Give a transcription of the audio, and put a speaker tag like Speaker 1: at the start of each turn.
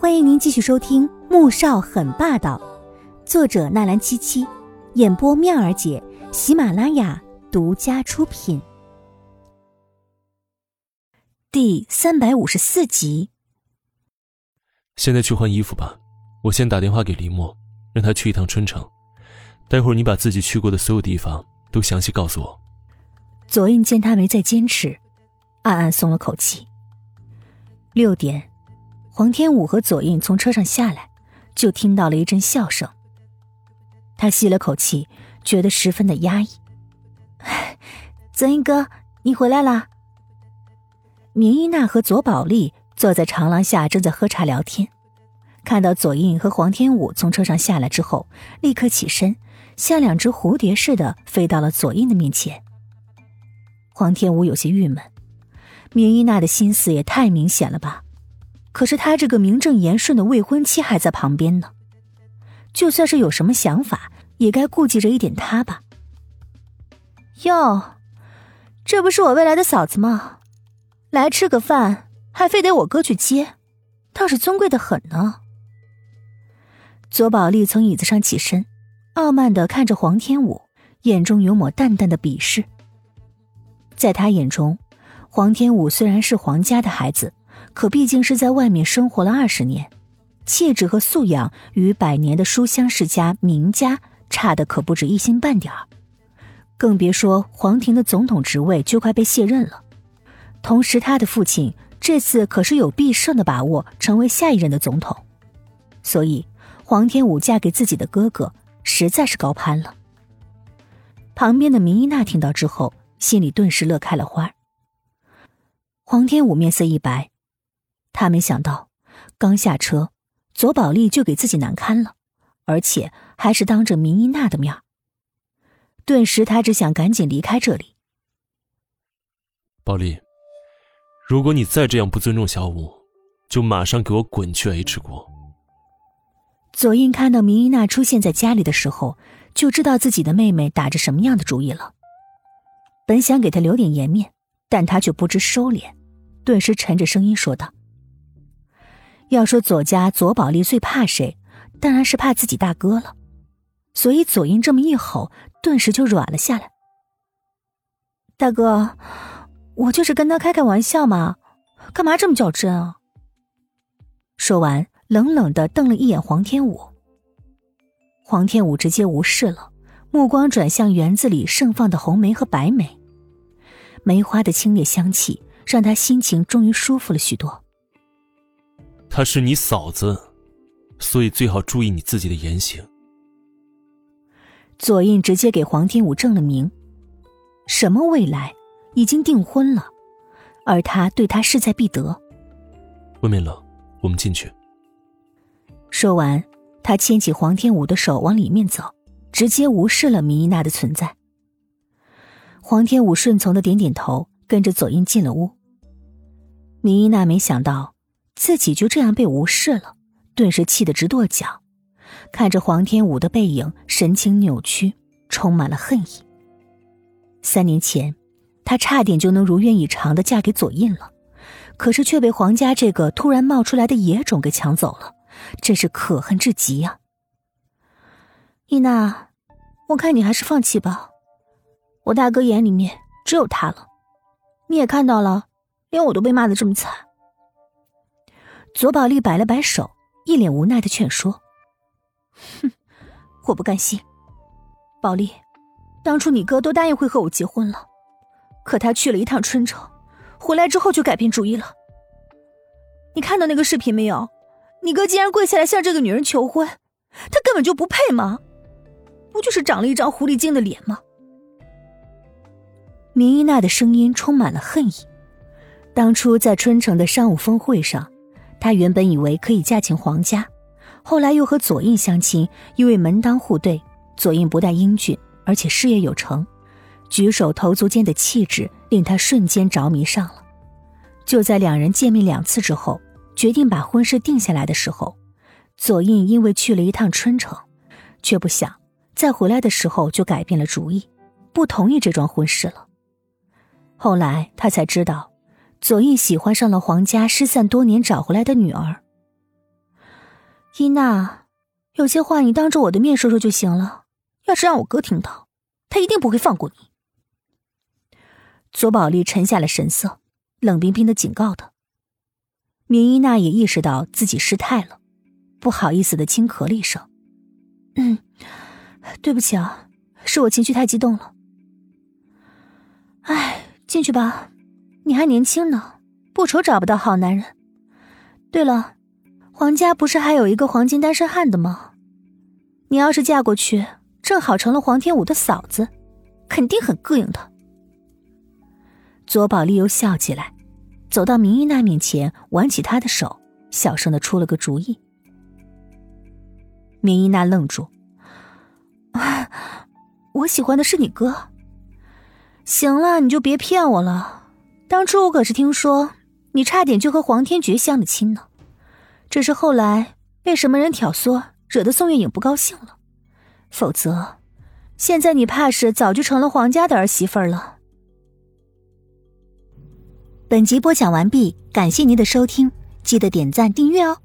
Speaker 1: 欢迎您继续收听《穆少很霸道》，作者纳兰七七，演播妙儿姐，喜马拉雅独家出品。第三百五十四集。
Speaker 2: 现在去换衣服吧，我先打电话给林墨，让他去一趟春城。待会儿你把自己去过的所有地方都详细告诉我。
Speaker 1: 左印见他没再坚持，暗暗松了口气。六点。黄天武和左印从车上下来，就听到了一阵笑声。他吸了口气，觉得十分的压抑。左印哥，你回来啦！明依娜和左宝丽坐在长廊下，正在喝茶聊天。看到左印和黄天武从车上下来之后，立刻起身，像两只蝴蝶似的飞到了左印的面前。黄天武有些郁闷，明依娜的心思也太明显了吧？可是他这个名正言顺的未婚妻还在旁边呢，就算是有什么想法，也该顾及着一点他吧。哟，这不是我未来的嫂子吗？来吃个饭，还非得我哥去接，倒是尊贵的很呢。左宝丽从椅子上起身，傲慢的看着黄天武，眼中有抹淡淡的鄙视。在他眼中，黄天武虽然是黄家的孩子。可毕竟是在外面生活了二十年，气质和素养与百年的书香世家名家差的可不止一星半点儿，更别说皇庭的总统职位就快被卸任了。同时，他的父亲这次可是有必胜的把握成为下一任的总统，所以黄天武嫁给自己的哥哥实在是高攀了。旁边的明依娜听到之后，心里顿时乐开了花。黄天武面色一白。他没想到，刚下车，左宝丽就给自己难堪了，而且还是当着明依娜的面。顿时，他只想赶紧离开这里。
Speaker 2: 宝丽，如果你再这样不尊重小五，就马上给我滚去 H 国。
Speaker 1: 左印看到明依娜出现在家里的时候，就知道自己的妹妹打着什么样的主意了。本想给她留点颜面，但她却不知收敛，顿时沉着声音说道。要说左家左宝丽最怕谁，当然是怕自己大哥了。所以左英这么一吼，顿时就软了下来。大哥，我就是跟他开开玩笑嘛，干嘛这么较真啊？说完，冷冷的瞪了一眼黄天武。黄天武直接无视了，目光转向园子里盛放的红梅和白梅，梅花的清冽香气让他心情终于舒服了许多。
Speaker 2: 她是你嫂子，所以最好注意你自己的言行。
Speaker 1: 左印直接给黄天武正了名，什么未来，已经订婚了，而他对他势在必得。
Speaker 2: 外面冷，我们进去。
Speaker 1: 说完，他牵起黄天武的手往里面走，直接无视了米伊娜的存在。黄天武顺从的点点头，跟着左印进了屋。米伊娜没想到。自己就这样被无视了，顿时气得直跺脚，看着黄天武的背影，神情扭曲，充满了恨意。三年前，他差点就能如愿以偿的嫁给左印了，可是却被黄家这个突然冒出来的野种给抢走了，真是可恨至极啊！伊娜，我看你还是放弃吧，我大哥眼里面只有他了，你也看到了，连我都被骂的这么惨。左宝丽摆了摆手，一脸无奈的劝说：“哼，我不甘心。宝丽，当初你哥都答应会和我结婚了，可他去了一趟春城，回来之后就改变主意了。你看到那个视频没有？你哥竟然跪下来向这个女人求婚，他根本就不配吗？不就是长了一张狐狸精的脸吗？”明依娜的声音充满了恨意。当初在春城的商务峰会上。她原本以为可以嫁进皇家，后来又和左印相亲，因为门当户对，左印不但英俊，而且事业有成，举手投足间的气质令她瞬间着迷上了。就在两人见面两次之后，决定把婚事定下来的时候，左印因为去了一趟春城，却不想在回来的时候就改变了主意，不同意这桩婚事了。后来他才知道。左印喜欢上了皇家失散多年找回来的女儿。伊娜，有些话你当着我的面说说就行了，要是让我哥听到，他一定不会放过你。左宝莉沉下了神色，冷冰冰的警告他。明伊娜也意识到自己失态了，不好意思的轻咳了一声：“嗯，对不起啊，是我情绪太激动了。”哎，进去吧，你还年轻呢，不愁找不到好男人。对了，皇家不是还有一个黄金单身汉的吗？你要是嫁过去，正好成了黄天武的嫂子，肯定很膈应他。左宝莉又笑起来。走到明依娜面前，挽起她的手，小声的出了个主意。明依娜愣住：“啊我喜欢的是你哥。行了，你就别骗我了。当初我可是听说你差点就和黄天爵相了亲呢，只是后来被什么人挑唆，惹得宋月影不高兴了。否则，现在你怕是早就成了黄家的儿媳妇了。”本集播讲完毕，感谢您的收听，记得点赞订阅哦。